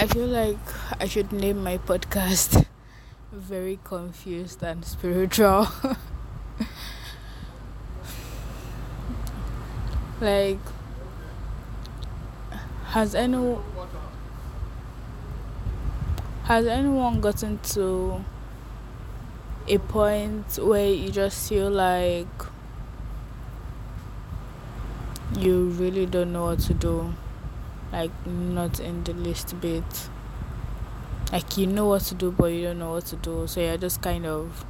I feel like I should name my podcast Very Confused and Spiritual. like, has anyone has anyone gotten to a point where you just feel like you really don't know what to do? Like not in the least bit. Like you know what to do but you don't know what to do. So you're just kind of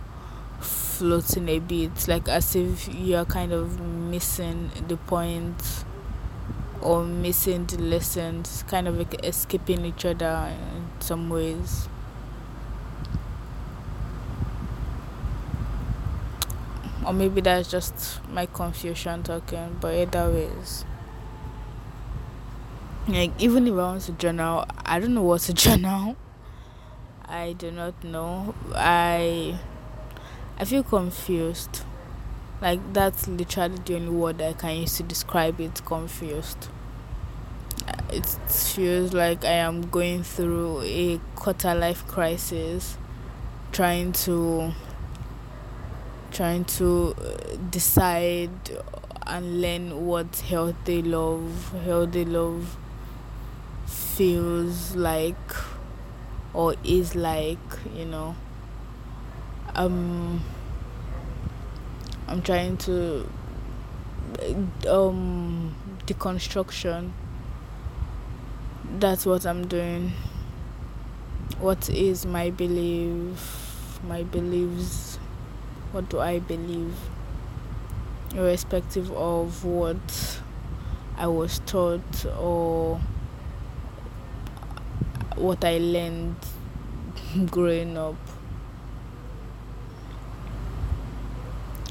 floating a bit. Like as if you're kind of missing the point or missing the lessons kind of like escaping each other in some ways. Or maybe that's just my confusion talking but either ways like even if I want to journal, I don't know what to journal. I do not know. I I feel confused. Like that's literally the only word I can use to describe it. Confused. It feels like I am going through a quarter life crisis, trying to trying to uh, decide and learn what healthy love, healthy love feels like or is like you know. Um i'm trying to um deconstruction. That's what i'm doing. What is my belief? My beliefs. What do i believe? Irrespective of what i was taught or what I learned growing up.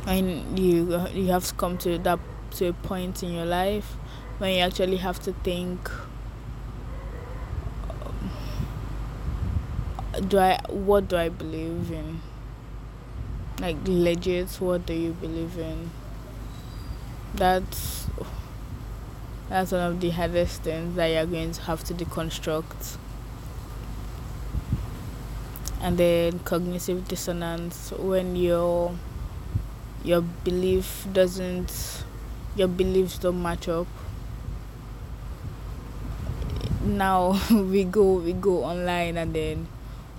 And you you have to come to that to a point in your life when you actually have to think um, do I what do I believe in? Like legit what do you believe in? That's that's one of the hardest things that you're going to have to deconstruct and then cognitive dissonance when your your belief doesn't your beliefs don't match up. Now we go we go online and then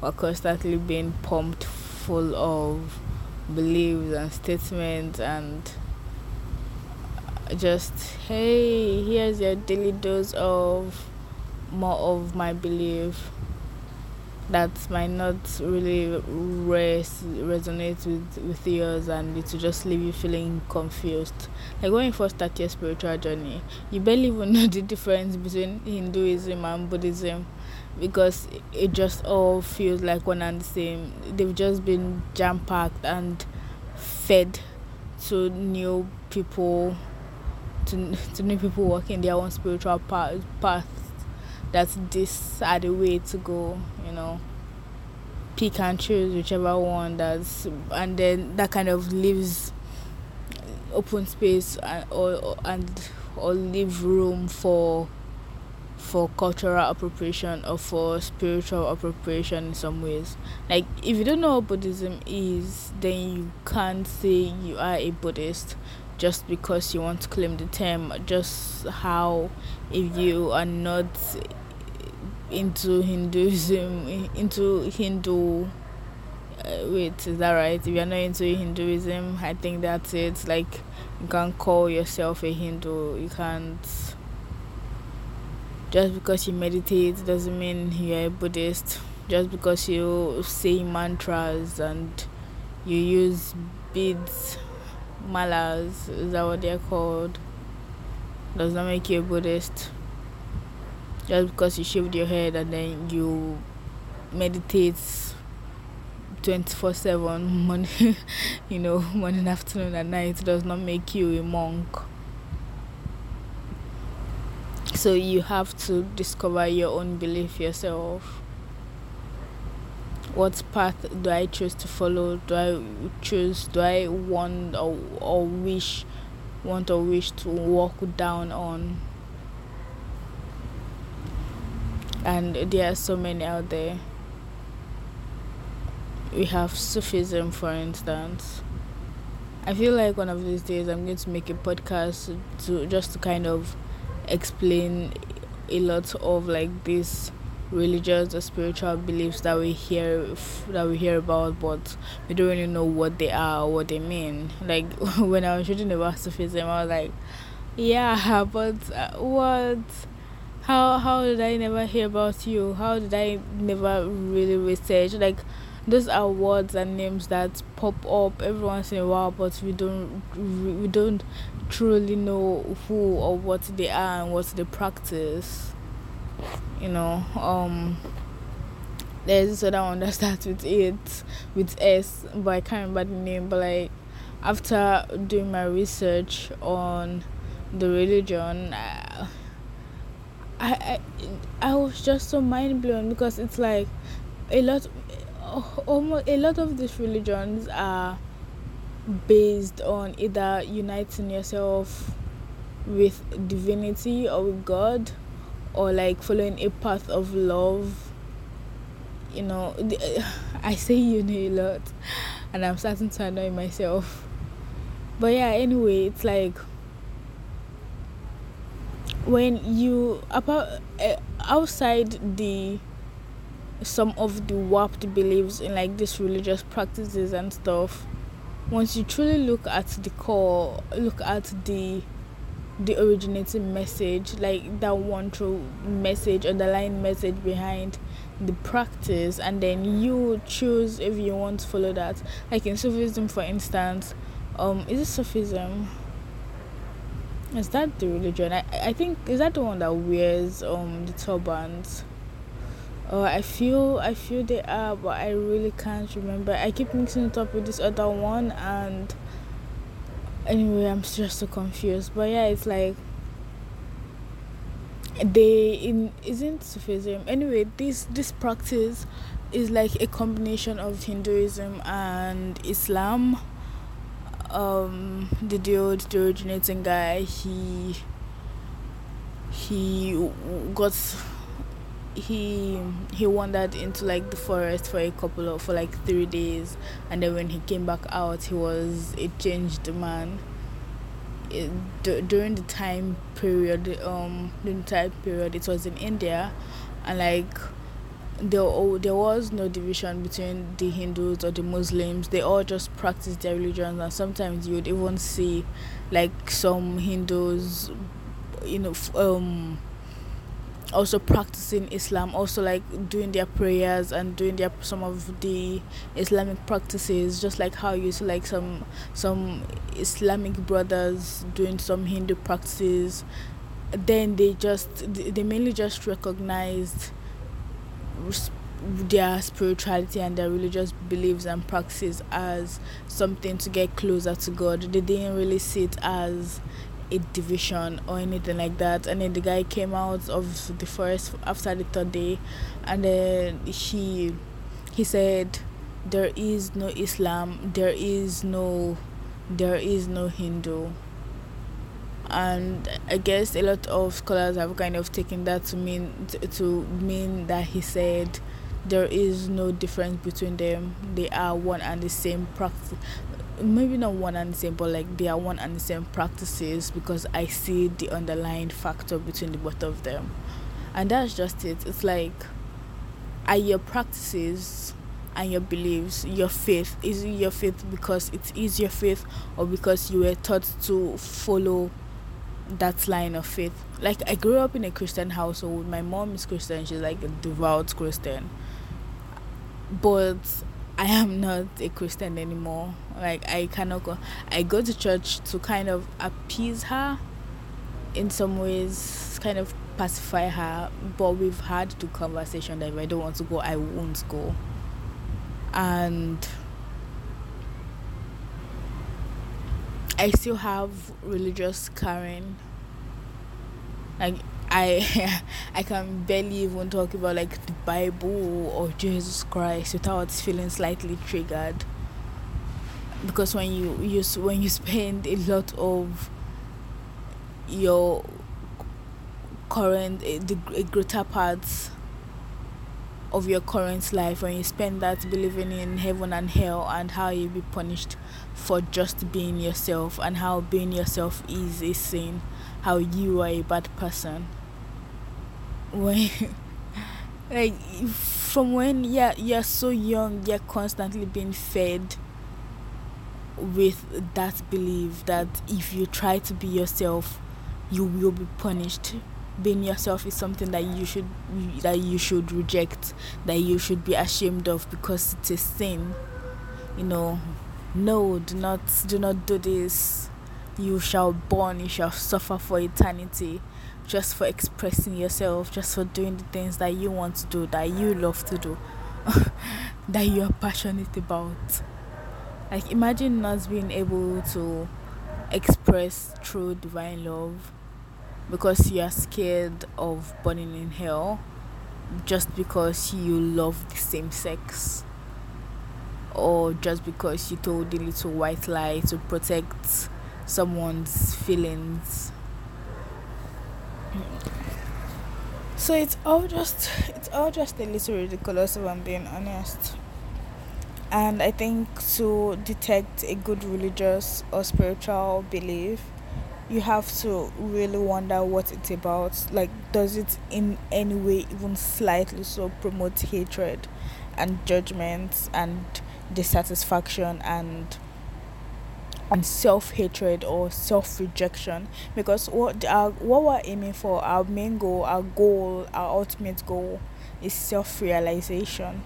we're constantly being pumped full of beliefs and statements and just hey here's your daily dose of more of my belief that might not really res- resonate with, with yours and it will just leave you feeling confused. Like when you first start your spiritual journey, you barely even know the difference between Hinduism and Buddhism because it just all feels like one and the same. They've just been jam packed and fed to new people, to, to new people walking their own spiritual path, path that this are the way to go, you know. Pick and choose whichever one that's, and then that kind of leaves open space and or and or leave room for for cultural appropriation or for spiritual appropriation in some ways. Like if you don't know what Buddhism is, then you can't say you are a Buddhist just because you want to claim the term. Just how if you are not into Hinduism, into Hindu. Uh, wait, is that right? If you're not into Hinduism, I think that's it. Like, you can't call yourself a Hindu. You can't. Just because you meditate doesn't mean you're a Buddhist. Just because you say mantras and you use beads, malas, is that what they're called? Does not make you a Buddhist just because you shaved your head and then you meditate 24 7 morning you know morning afternoon and night does not make you a monk. So you have to discover your own belief yourself. What path do i choose to follow? Do i choose do i want or, or wish want or wish to walk down on and there are so many out there. We have Sufism, for instance. I feel like one of these days I'm going to make a podcast to just to kind of explain a lot of like these religious or spiritual beliefs that we hear that we hear about but we don't really know what they are or what they mean like when i was reading about sufism i was like yeah but uh, what how how did i never hear about you? How did i never really research? Like those are words and names that pop up every once in a while but we don't we don't truly know who or what they are and what they practice you know? Um there's this other one that starts with it with s but i can't remember the name but like after doing my research on the religion I, I i I was just so mind blown because it's like a lot almost a lot of these religions are based on either uniting yourself with divinity or with god or like following a path of love. You know i say you know a lot and i'm starting to annoy myself. But yeah anyway it's like when you about uh, outside the some of the warped beliefs in like these religious practices and stuff once you truly look at the core look at the the originating message, like that one true message, underlying message behind the practice, and then you choose if you want to follow that. Like in Sufism, for instance, um, is it Sufism? Is that the religion? I I think is that the one that wears um the turbans. Oh, I feel I feel they are, but I really can't remember. I keep mixing it up with this other one, and anyway i'm just so confused but yeah it's like they in isn't sufism anyway this this practice is like a combination of hinduism and islam um the dude the originating guy he he got he he wandered into like the forest for a couple of for like three days. And then when he came back out he was a changed man. It, d- during the time period um during the time period it was in india. And like there, oh, there was no division between the hindus or the muslims they all just practiced their religions and sometimes you would even see like some hindus you know um also practicing Islam, also like doing their prayers and doing their some of the Islamic practices, just like how you see like some some Islamic brothers doing some Hindu practices. Then they just they mainly just recognized their spirituality and their religious beliefs and practices as something to get closer to God. They didn't really see it as a division or anything like that and then the guy came out of the forest after the third day and then he he said there is no islam there is no there is no hindu and i guess a lot of scholars have kind of taken that to mean to, mean that he said there is no difference between them they are one and the same practice maybe not one and the same, but like they are one and the same practices because I see the underlying factor between the both of them. And that's just it. It's like are your practices and your beliefs, your faith, is it your faith because it is your faith or because you were taught to follow that line of faith? Like I grew up in a Christian household. My mom is Christian, she's like a devout Christian. But I am not a Christian anymore. Like I cannot go. I go to church to kind of appease her, in some ways, kind of pacify her. But we've had the conversation that if I don't want to go, I won't go. And I still have religious Karen. Like I I can barely even talk about like the Bible or Jesus Christ without feeling slightly triggered. Because when you use when you spend a lot of your current eh, the greater parts of your current life when you spend that believing in heaven and hell and how you'll be punished for just being yourself and how being yourself is a sin how you are a bad person. When like from when yeah you're so young you're constantly being fed with that belief that if you try to be yourself you will be punished being yourself is something that you should that you should reject that you should be ashamed of because it's a sin. You know no do not do not do this. You shall burn you shall suffer for eternity just for expressing yourself just for doing the things that you want to do that you love to do that you are passionate about. Like imagine not being able to express true divine love because you are scared of burning in hell just because you love the same sex or just because you told a little white lie to protect someone's feelings. So it's all just it's all just a little ridiculous if i'm being honest. And i think to detect a good religious or spiritual belief you have to really wonder what it's about. Like, does it in any way, even slightly, so promote hatred and judgment and dissatisfaction and and self hatred or self rejection? Because what our what we're aiming for, our main goal, our goal, our ultimate goal, is self realization.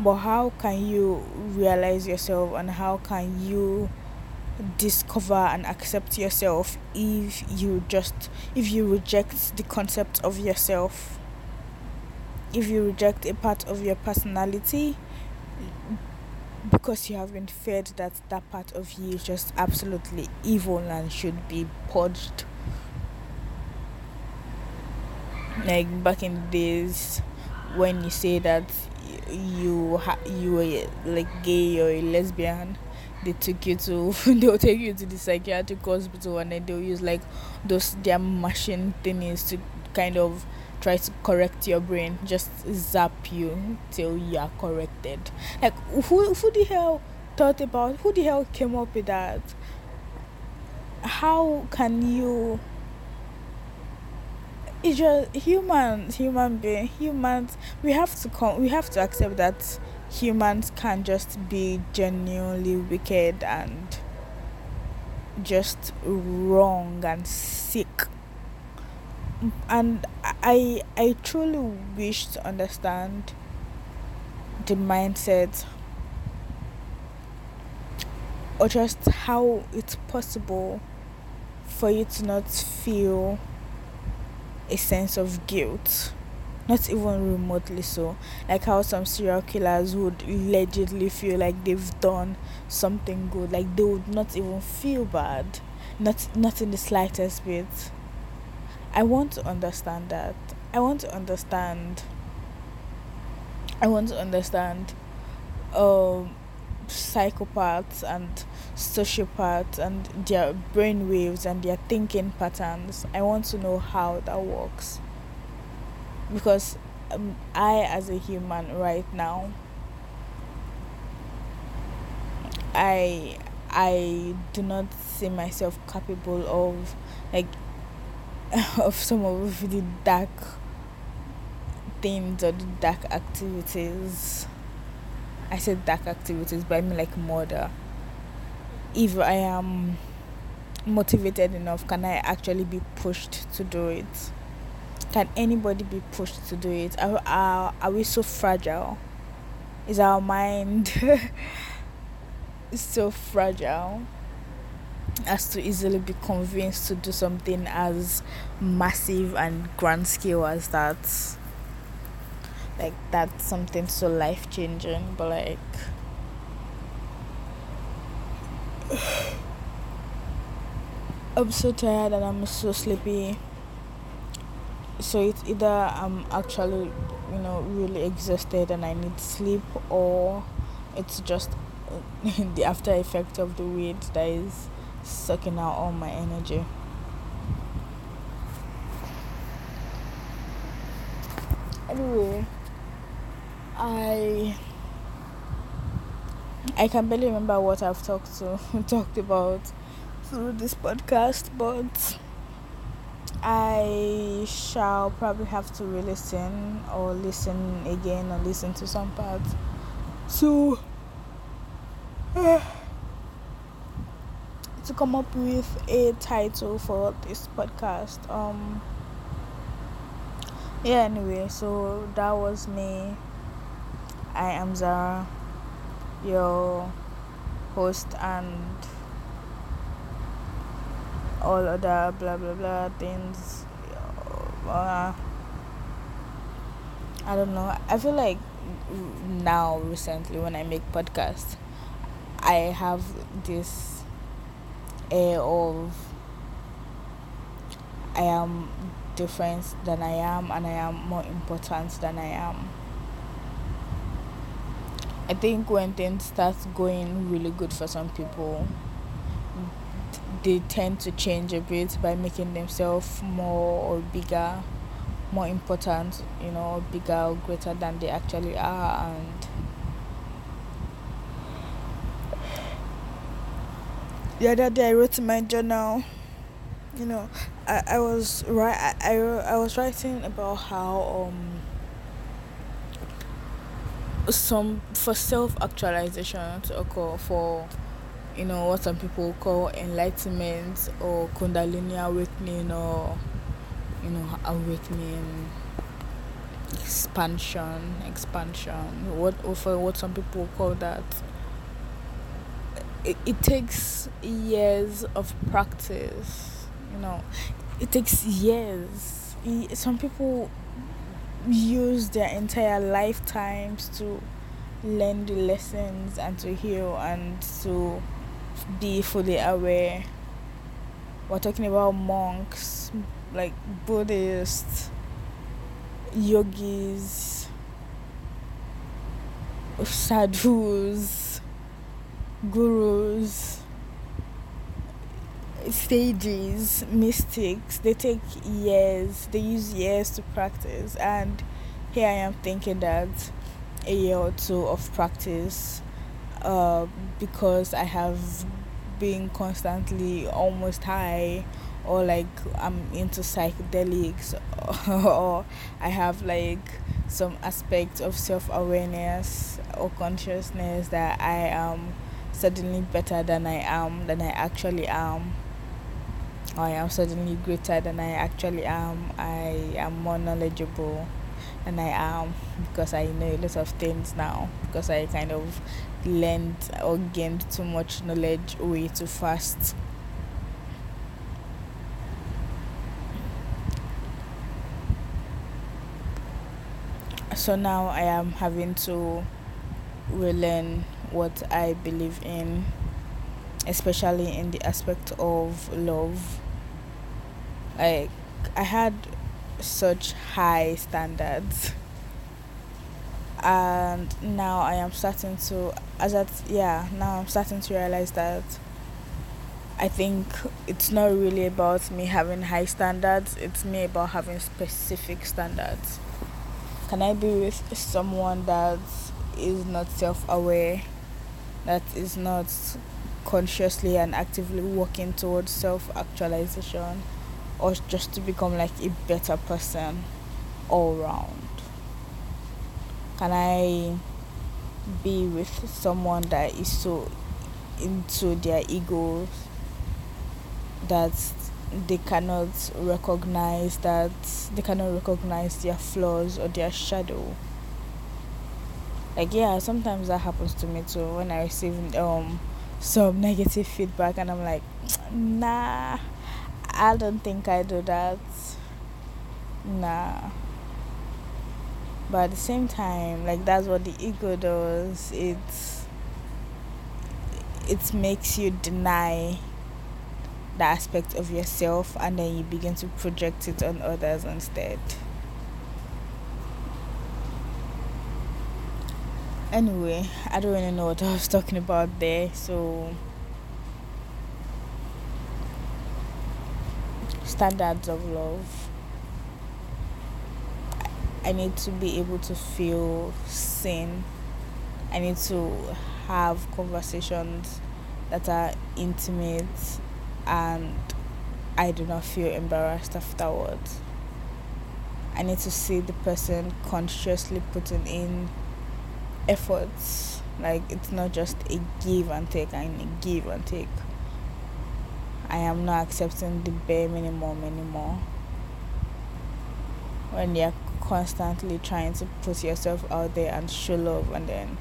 But how can you realize yourself, and how can you discover and accept yourself if you just if you reject the concept of yourself. If you reject a part of your personality because you have been fed that that part of you is just absolutely evil and should be purged. Like back in the days when you say that you you were like gay or a lesbian they took you to they'll take you to the psychiatric hospital and then they'll use like those their machine thingies to kind of try to correct your brain just zap you till you are corrected. Like who who the hell thought about who the hell came up with that? How can you it's just humans human being humans we have to come we have to accept that humans can just be genuinely wicked and just wrong and sick. And i i truly wish to understand the mindset or just how it's possible for you to not feel a sense of guilt not even remotely so. Like how some serial killers would allegedly feel like they've done something good. Like they would not even feel bad. Not not in the slightest bit. I want to understand that. I want to understand i want to understand um psychopaths and sociopaths and their brain waves and their thinking patterns. I want to know how that works because um, I, as a human, right now, I I do not see myself capable of like of some of the dark things or the dark activities. I said dark activities, but I mean like murder. If I am motivated enough, can I actually be pushed to do it? Can anybody be pushed to do it? Are, are, are we so fragile? Is our mind so fragile as to easily be convinced to do something as massive and grand scale as that? Like, that's something so life changing, but like. I'm so tired and I'm so sleepy so it's either I'm actually you know really exhausted and I need sleep or it's just the after effect of the weed that is sucking out all my energy. Anyway I I can barely remember what I've talked to talked about through this podcast, but I shall probably have to re-listen or listen again or listen to some parts. So uh, to come up with a title for this podcast. Um yeah anyway, so that was me. I am Zara, your host and all other blah blah blah things. Uh, I don't know. I feel like now recently when I make podcasts, I have this air of I am different than I am and I am more important than I am. I think when things start going really good for some people, they tend to change a bit by making themselves more or bigger, more important, you know, bigger or greater than they actually are and the other day I wrote in my journal you know I, I was right I, I, I was writing about how um some for self actualization to occur for you know what some people call enlightenment or kundalini awakening or you know awakening expansion expansion. What for what some people call that. It, it takes years of practice you know. It takes years. Some people use their entire lifetimes to learn the lessons and to heal and to be fully aware. We're talking about monks, like Buddhists, yogis, sadhus, gurus, sages, mystics. They take years, they use years to practice. And here I am thinking that a year or two of practice uh, because I have been constantly almost high or like I'm into psychedelics or I have like some aspect of self awareness or consciousness that I am suddenly better than I am than I actually am. I am suddenly greater than I actually am. I am more knowledgeable than I am because I know a lot of things now because I kind of learned or gained too much knowledge way too fast. So now I am having to relearn what I believe in, especially in the aspect of love. Like I had such high standards and now I am starting to as that yeah now I'm starting to realize that I think it's not really about me having high standards it's me about having specific standards. Can I be with someone that is not self-aware that is not consciously and actively working towards self-actualization or just to become like a better person all around can I be with someone that is so into their ego that they cannot recognize that they cannot recognize their flaws or their shadow. Like yeah sometimes that happens to me too when i receive um some negative feedback and i'm like nah i don't think i do that. Nah but at the same time like that's what the ego does. It's it makes you deny the aspect of yourself and then you begin to project it on others instead. Anyway i don't really know what i was talking about there so standards of love I need to be able to feel seen. I need to have conversations that are intimate and I do not feel embarrassed afterwards. I need to see the person consciously putting in efforts. Like it's not just a give and take and a give and take. I am not accepting the bare minimum anymore. When you're constantly trying to put yourself out there and show love and then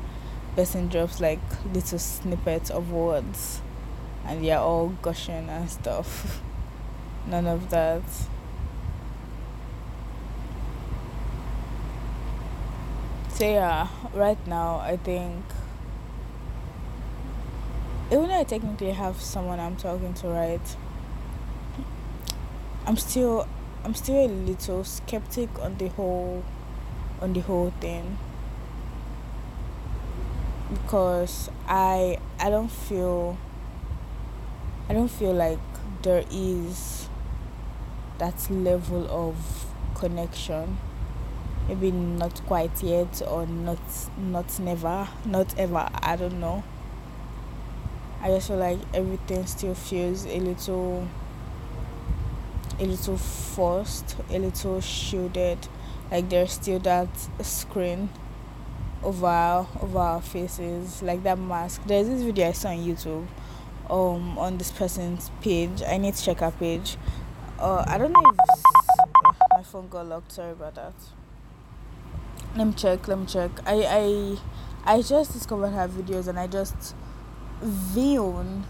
person drops like little snippets of words and you're all gushing and stuff. None of that. So yeah, right now I think even though I technically have someone I'm talking to right I'm still I'm still a little skeptic on the whole on the whole thing. Because I I don't feel I don't feel like there is that level of connection. Maybe not quite yet or not not never not ever i don't know. I just feel like everything still feels a little a little forced a little shielded like there's still that screen over over our faces like that mask. There's this video i saw on youtube um on this person's page. I need to check her page. Uh i don't know if my phone got locked. Sorry about that. Let me check let me check. I i i just discovered her videos and i just Vewn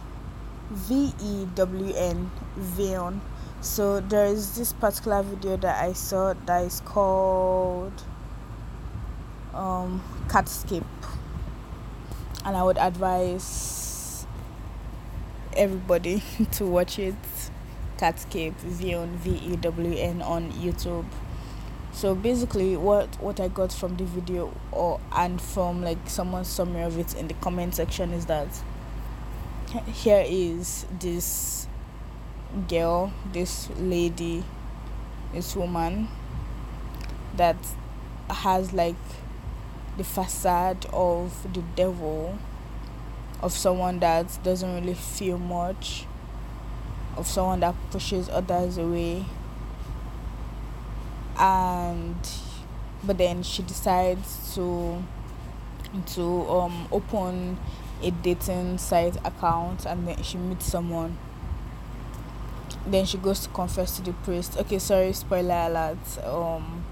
v-e-w-n Vewn so there is this particular video that i saw that is called um catscape. And i would advise everybody to watch it. Catscape v-e-w-n v-e-w-n on youtube. So basically what what i got from the video or and from like someone's summary of it in the comment section is that here is this girl this lady this woman that has like the facade of the devil of someone that doesn't really feel much of someone that pushes others away. And but then she decides to to um open a dating site account and then she meets someone then she goes to confess to the priest. Okay sorry spoiler alert. Um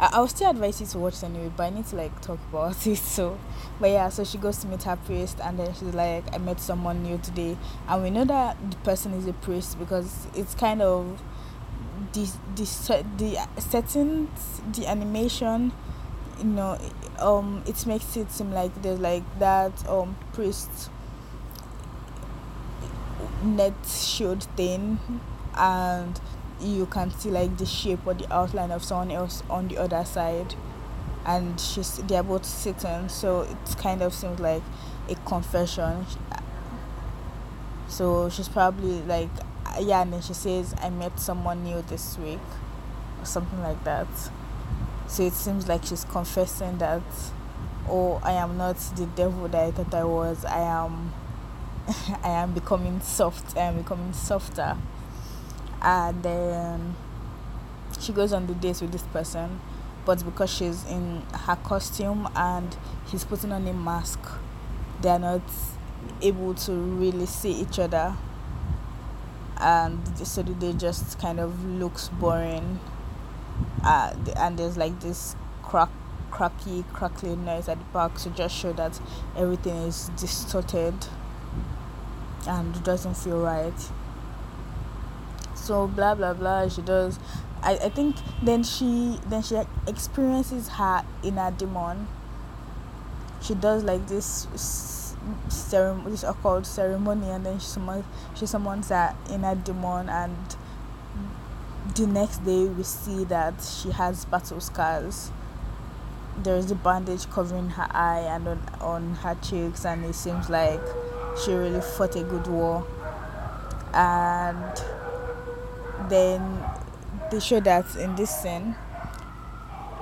I, I will still advise you to watch it anyway but i need to like talk about it so. But yeah so she goes to meet her priest and then she's like i met someone new today. And we know that the person is a priest because it's kind of the the the settings the animation you know um it makes it seem like there's like that um priest net shield thing and you can see like the shape or the outline of someone else on the other side and she's they're both sitting so it kind of seems like a confession so she's probably like yeah, and then she says, I met someone new this week, or something like that. So it seems like she's confessing that, oh, I am not the devil that I thought I was. I am, I am becoming soft. I am becoming softer. And then she goes on the date with this person, but because she's in her costume and he's putting on a mask, they are not able to really see each other and so the day just kind of looks boring uh, and there's like this crack cracky crackly noise at the back to just show that everything is distorted and it doesn't feel right. So blah blah blah she does. I, I think then she then she experiences her inner demon. She does like this ceremony, this occult ceremony, and then she summons she summons her inner demon, and the next day we see that she has battle scars. There is a bandage covering her eye and on on her cheeks, and it seems like she really fought a good war. And then they show that in this scene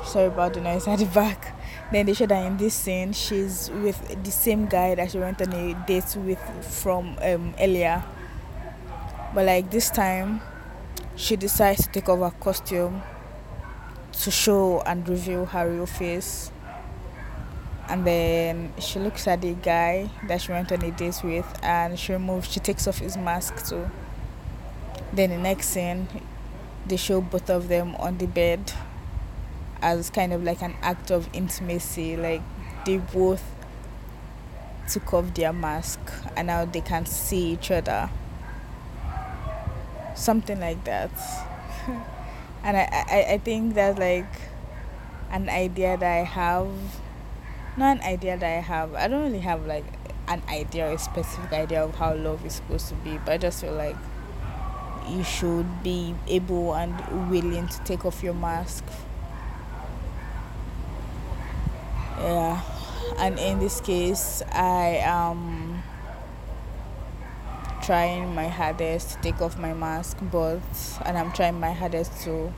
sorry about the noise at the back. Then they show that in this scene, she's with the same guy that she went on a date with from um, earlier. But like this time, she decides to take off her costume to show and reveal her real face. And then she looks at the guy that she went on a date with and she removes, she takes off his mask too. Then the next scene, they show both of them on the bed as kind of like an act of intimacy. Like they both took off their mask and now they can see each other. Something like that. and I, I, I think that's like an idea that I have. Not an idea that I have. I don't really have like an idea a specific idea of how love is supposed to be, but I just feel like you should be able and willing to take off your mask yeah and in this case i am trying my hardest to take off my mask but and i'm trying my hardest to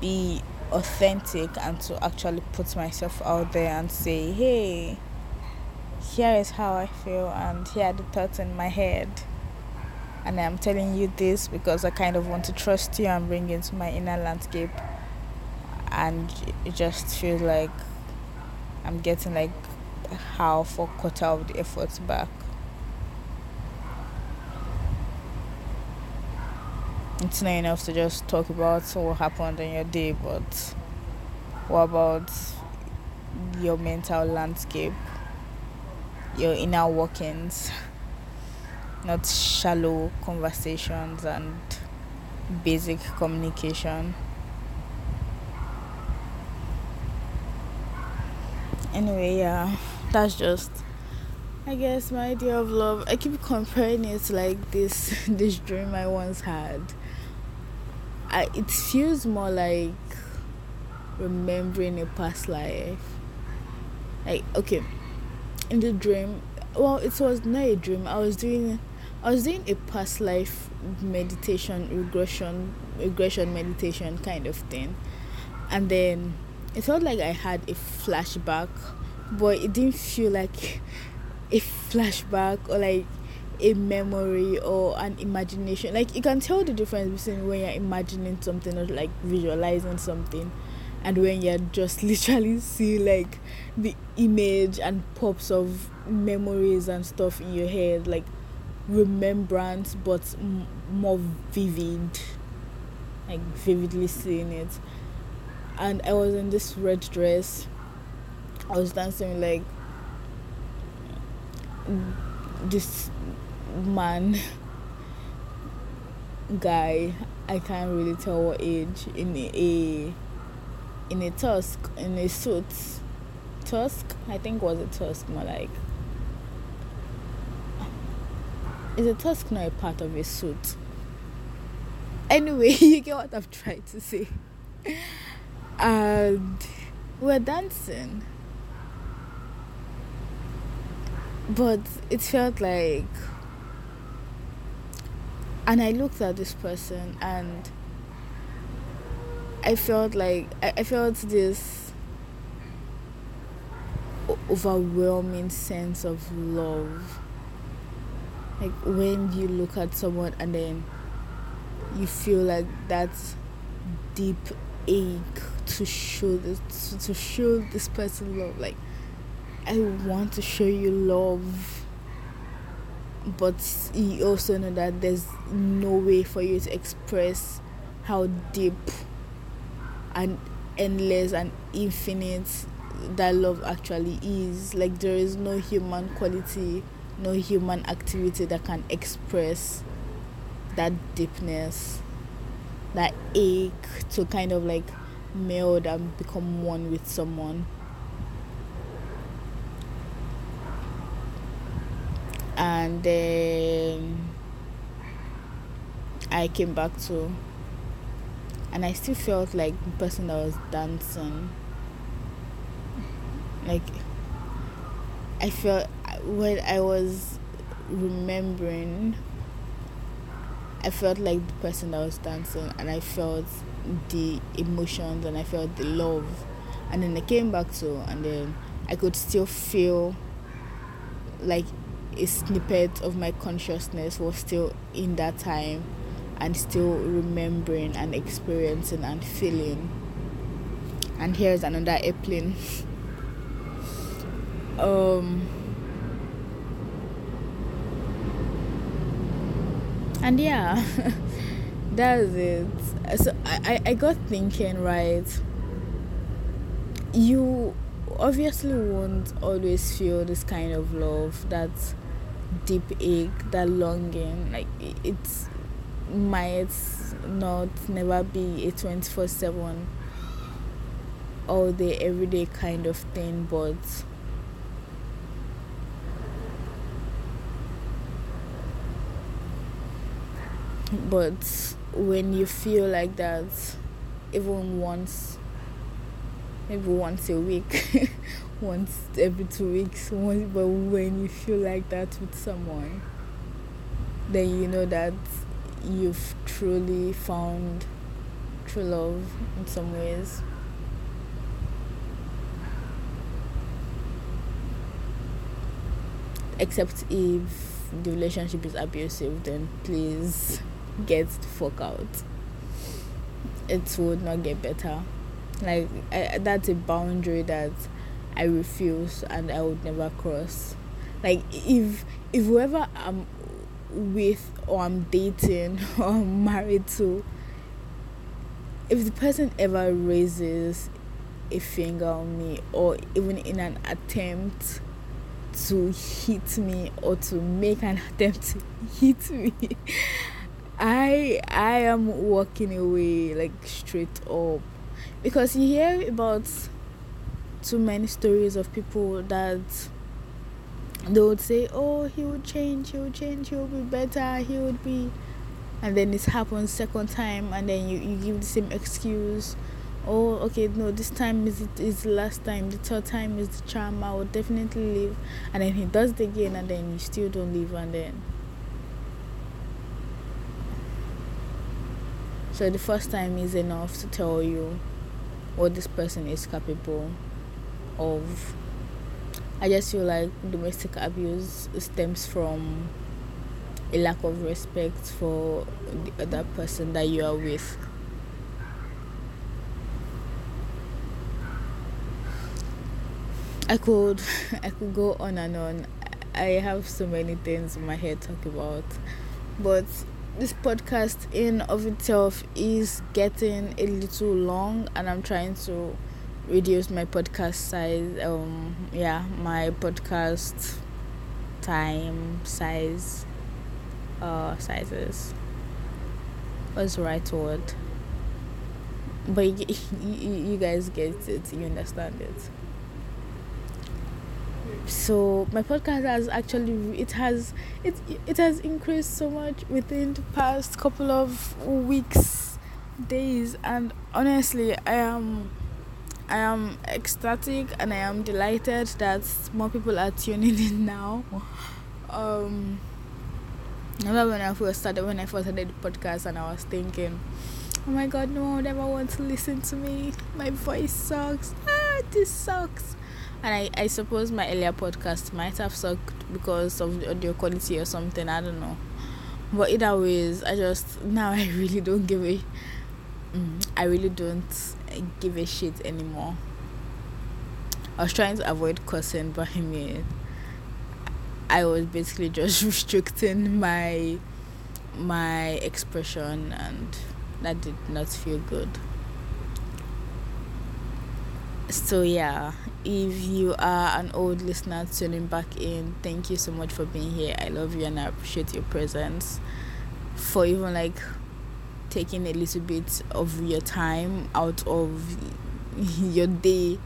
be authentic and to actually put myself out there and say hey here is how i feel and here are the thoughts in my head and i'm telling you this because i kind of want to trust you and bring you into my inner landscape and it just feels like I'm getting like half or quarter of the efforts back. It's not enough to just talk about what happened in your day, but what about your mental landscape, your inner workings, not shallow conversations and basic communication. anyway yeah that's just i guess my idea of love. I keep comparing it to like this this dream i once had I, it feels more like remembering a past life. Like okay in the dream well it was not a dream. I was doing i was doing a past life meditation regression regression meditation kind of thing. And then it felt like I had a flashback, but it didn't feel like a flashback or like a memory or an imagination. Like you can tell the difference between when you're imagining something or like visualizing something and when you're just literally see like the image and pops of memories and stuff in your head like remembrance but m- more vivid like vividly seeing it and I was in this red dress. I was dancing like this man guy I can't really tell what age in a in a tusk in a suit. Tusk? I think was a tusk more like. Is a tusk not a part of a suit? Anyway you get what I've tried to say. And we're dancing. But it felt like, and I looked at this person and I felt like, I, I felt this overwhelming sense of love. Like when you look at someone and then you feel like that deep ache to show this to, to show this person love like i want to show you love but you also know that there's no way for you to express how deep and endless and infinite that love actually is like there is no human quality no human activity that can express that deepness that ache to kind of like meld and become one with someone. And then I came back to, and I still felt like the person that was dancing. Like, I felt when I was remembering, I felt like the person that was dancing, and I felt the emotions and I felt the love. And then I came back to, and then I could still feel like a snippet of my consciousness was still in that time and still remembering and experiencing and feeling. And here's another airplane. um and yeah that's it so I, I got thinking right you obviously won't always feel this kind of love that deep ache that longing like it's might not never be a 24 7 all day everyday kind of thing but but when you feel like that even once maybe once a week once every two weeks once but when you feel like that with someone then you know that you've truly found true love in some ways except if the relationship is abusive then please get the fuck out. It would not get better. Like I, that's a boundary that I refuse and I would never cross. Like if if whoever I'm with or I'm dating or I'm married to, if the person ever raises a finger on me or even in an attempt to hit me or to make an attempt to hit me I I am walking away like straight up because you hear about too many stories of people that they would say, Oh, he would change, he would change, he would be better, he would be and then it happens second time and then you, you give the same excuse. Oh, okay, no, this time is is the last time, the third time is the charm, I will definitely leave and then he does it again and then you still don't leave and then So the first time is enough to tell you what this person is capable of. I just feel like domestic abuse stems from a lack of respect for the other person that you are with. I could I could go on and on. I have so many things in my head to talk about. But this podcast in of itself is getting a little long and i'm trying to reduce my podcast size um yeah my podcast time size uh sizes what's the right word. But you, you, you guys get it you understand it. So my podcast has actually it has it it has increased so much within the past couple of weeks days and honestly i am i am ecstatic and i am delighted that more people are tuning in now um I remember when I first started when I first started the podcast and I was thinking, Oh my god, no one ever wants to listen to me. My voice sucks. Ah, this sucks and I, I suppose my earlier podcast might have sucked because of the audio quality or something i don't know but either ways i just now i really don't give a mm, i really don't give a shit anymore. I was trying to avoid cursing, but i mean i was basically just restricting my my expression and that did not feel good. So yeah if you are an old listener tuning back in thank you so much for being here. I love you and i appreciate your presence. For even like taking a little bit of your time out of your day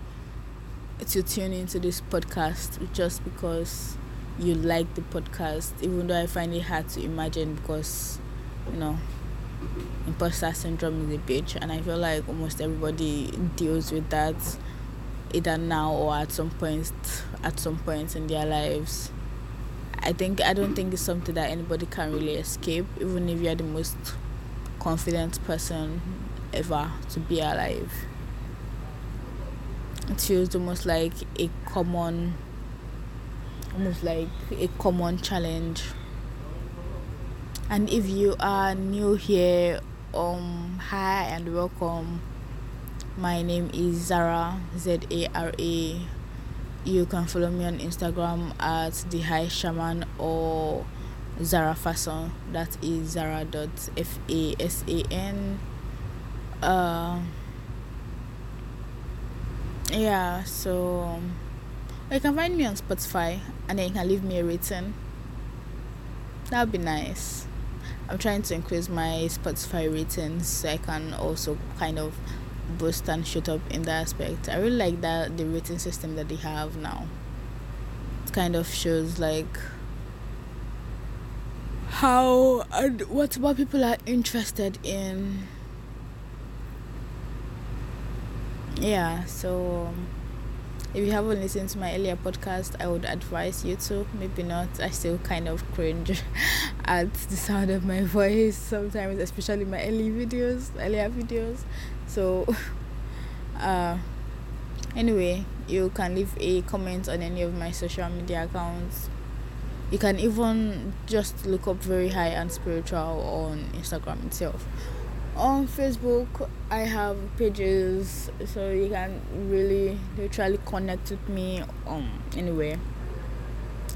to tune into this podcast just because you like the podcast even though i find it hard to imagine because you know imposter syndrome is a bitch. And i feel like almost everybody deals with that either now or at some point at some point in their lives. I think i don't think it's something that anybody can really escape even if you're the most confident person ever to be alive. It feels almost like a common, almost like a common challenge. And if you are new here, um, hi and welcome. My name is Zara Z A R A. You can follow me on Instagram at the High Shaman or Zara Fasan. That is Zara dot F A S A N. Uh, yeah, so you can find me on Spotify and then you can leave me a rating. That would be nice. I'm trying to increase my Spotify ratings so I can also kind of boost and shoot up in that aspect. I really like that the rating system that they have now. It kind of shows like how and what what people are interested in. Yeah, so if you haven't listened to my earlier podcast, I would advise you to. Maybe not. I still kind of cringe at the sound of my voice sometimes, especially my early videos, earlier videos. So, uh, anyway, you can leave a comment on any of my social media accounts you can even just look up very high and spiritual on instagram itself. On facebook i have pages so you can really literally connect with me um anywhere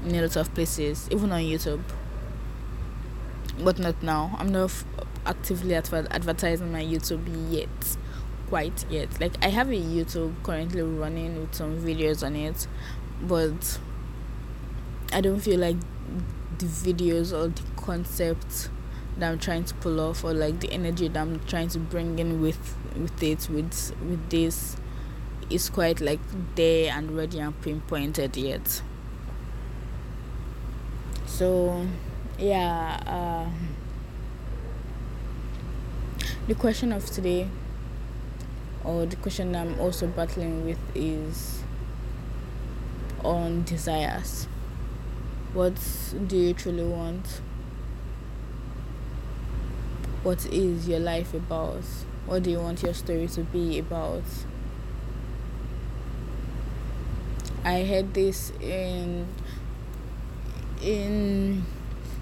in a lot of places even on youtube. But not now. I'm not f- actively adver- advertising my youtube yet quite yet. Like i have a youtube currently running with some videos on it but I don't feel like the videos or the concept that I'm trying to pull off or like the energy that I'm trying to bring in with with it with with this is quite like there and ready and pinpointed yet. So yeah, uh, the question of today or the question I'm also battling with is on desires what do you truly want? What is your life about? What do you want your story to be about? I heard this in in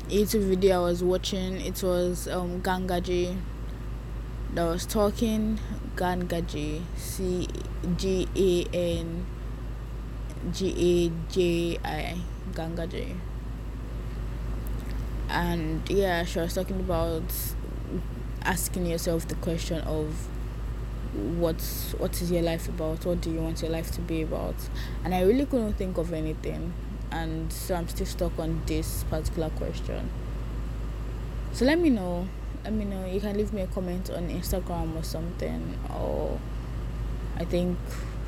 YouTube video I was watching. It was um Gangaji that was talking. Gangaji, C G A N G A J I Gangaji. And yeah, she was talking about asking yourself the question of what's what is your life about? What do you want your life to be about? And I really couldn't think of anything and so I'm still stuck on this particular question. So let me know. Let me know. You can leave me a comment on Instagram or something or I think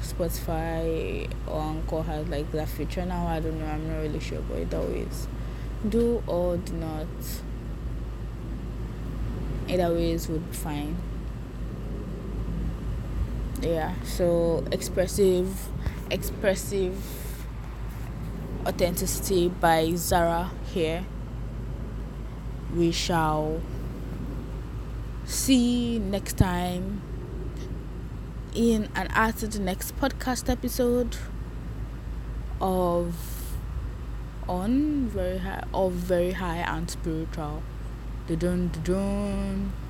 Spotify or Anchor has like that feature now. I don't know. I'm not really sure, but it always do or do not. Either ways would be fine. Yeah. So expressive, expressive authenticity by Zara here. We shall see next time in and out after the next podcast episode of on very high of very high and spiritual. Dun dun dun.